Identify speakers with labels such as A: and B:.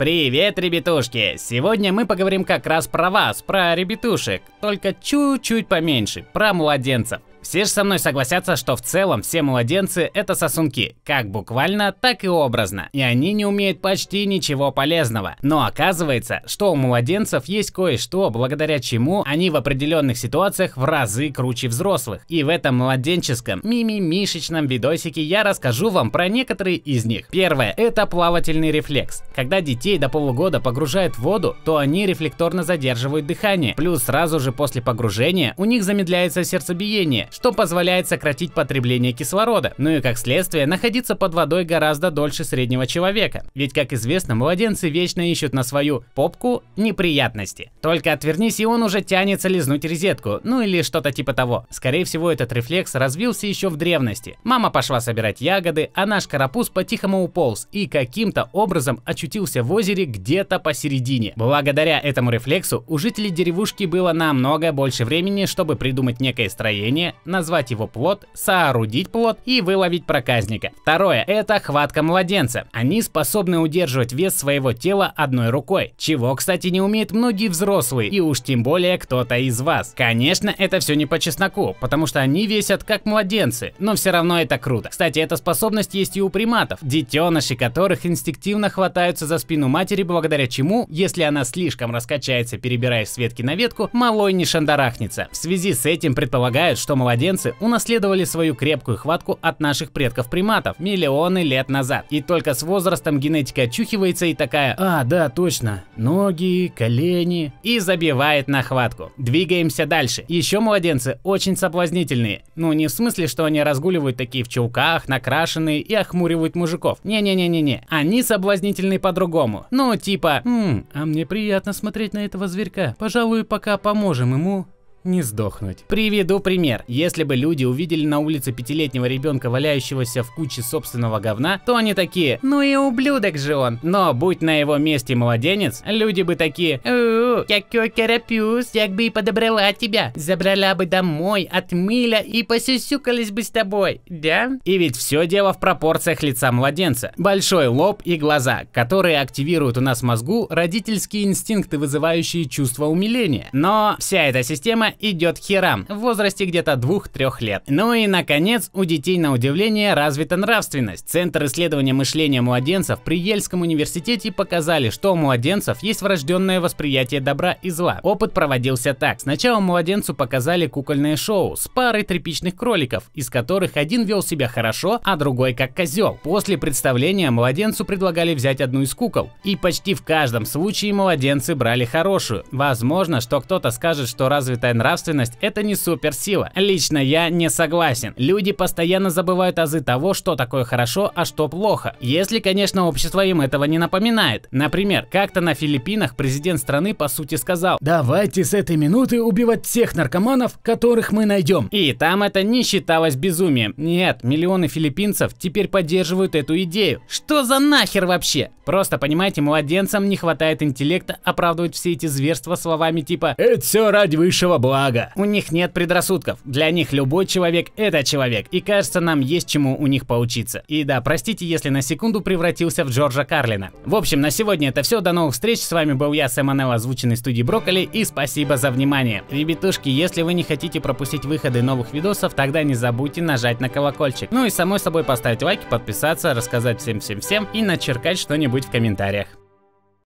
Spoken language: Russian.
A: Привет, ребятушки! Сегодня мы поговорим как раз про вас, про ребятушек, только чуть-чуть поменьше, про младенцев. Все же со мной согласятся, что в целом все младенцы это сосунки, как буквально, так и образно, и они не умеют почти ничего полезного. Но оказывается, что у младенцев есть кое-что, благодаря чему они в определенных ситуациях в разы круче взрослых. И в этом младенческом мимимишечном видосике я расскажу вам про некоторые из них. Первое – это плавательный рефлекс. Когда детей до полугода погружают в воду, то они рефлекторно задерживают дыхание. Плюс сразу же после погружения у них замедляется сердцебиение, что позволяет сократить потребление кислорода, ну и как следствие находиться под водой гораздо дольше среднего человека. Ведь, как известно, младенцы вечно ищут на свою попку неприятности. Только отвернись и он уже тянется лизнуть розетку, ну или что-то типа того. Скорее всего, этот рефлекс развился еще в древности. Мама пошла собирать ягоды, а наш карапуз по-тихому уполз и каким-то образом очутился в озере где-то посередине. Благодаря этому рефлексу у жителей деревушки было намного больше времени, чтобы придумать некое строение, назвать его плод, соорудить плод и выловить проказника. Второе – это хватка младенца. Они способны удерживать вес своего тела одной рукой, чего, кстати, не умеют многие взрослые, и уж тем более кто-то из вас. Конечно, это все не по чесноку, потому что они весят как младенцы, но все равно это круто. Кстати, эта способность есть и у приматов, детеныши которых инстинктивно хватаются за спину матери, благодаря чему, если она слишком раскачается, перебирая с ветки на ветку, малой не шандарахнется. В связи с этим предполагают, что младенцы младенцы унаследовали свою крепкую хватку от наших предков-приматов миллионы лет назад. И только с возрастом генетика очухивается и такая «А, да, точно, ноги, колени» и забивает на хватку. Двигаемся дальше. Еще младенцы очень соблазнительные. Ну, не в смысле, что они разгуливают такие в чулках, накрашенные и охмуривают мужиков. Не-не-не-не-не. Они соблазнительные по-другому. Ну, типа «Ммм, а мне приятно смотреть на этого зверька. Пожалуй, пока поможем ему не сдохнуть. Приведу пример. Если бы люди увидели на улице пятилетнего ребенка, валяющегося в куче собственного говна, то они такие, ну и ублюдок же он. Но будь на его месте младенец, люди бы такие, у какой карапюз, як бы и подобрала тебя, забрала бы домой, отмыла и посюсюкались бы с тобой, да? И ведь все дело в пропорциях лица младенца. Большой лоб и глаза, которые активируют у нас в мозгу родительские инстинкты, вызывающие чувство умиления. Но вся эта система идет херам в возрасте где-то 2-3 лет. Ну и наконец, у детей на удивление развита нравственность. Центр исследования мышления младенцев при Ельском университете показали, что у младенцев есть врожденное восприятие добра и зла. Опыт проводился так. Сначала младенцу показали кукольное шоу с парой тряпичных кроликов, из которых один вел себя хорошо, а другой как козел. После представления младенцу предлагали взять одну из кукол. И почти в каждом случае младенцы брали хорошую. Возможно, что кто-то скажет, что развитая нравственность – это не суперсила. Лично я не согласен. Люди постоянно забывают азы того, что такое хорошо, а что плохо. Если, конечно, общество им этого не напоминает. Например, как-то на Филиппинах президент страны по сути сказал «Давайте с этой минуты убивать всех наркоманов, которых мы найдем». И там это не считалось безумием. Нет, миллионы филиппинцев теперь поддерживают эту идею. Что за нахер вообще? Просто, понимаете, младенцам не хватает интеллекта оправдывать все эти зверства словами типа «Это все ради высшего блага» благо. У них нет предрассудков. Для них любой человек – это человек. И кажется, нам есть чему у них поучиться. И да, простите, если на секунду превратился в Джорджа Карлина. В общем, на сегодня это все. До новых встреч. С вами был я, Сэм Анел, озвученный студии Брокколи. И спасибо за внимание. Ребятушки, если вы не хотите пропустить выходы новых видосов, тогда не забудьте нажать на колокольчик. Ну и самой собой поставить лайк, подписаться, рассказать всем-всем-всем и начеркать что-нибудь в комментариях.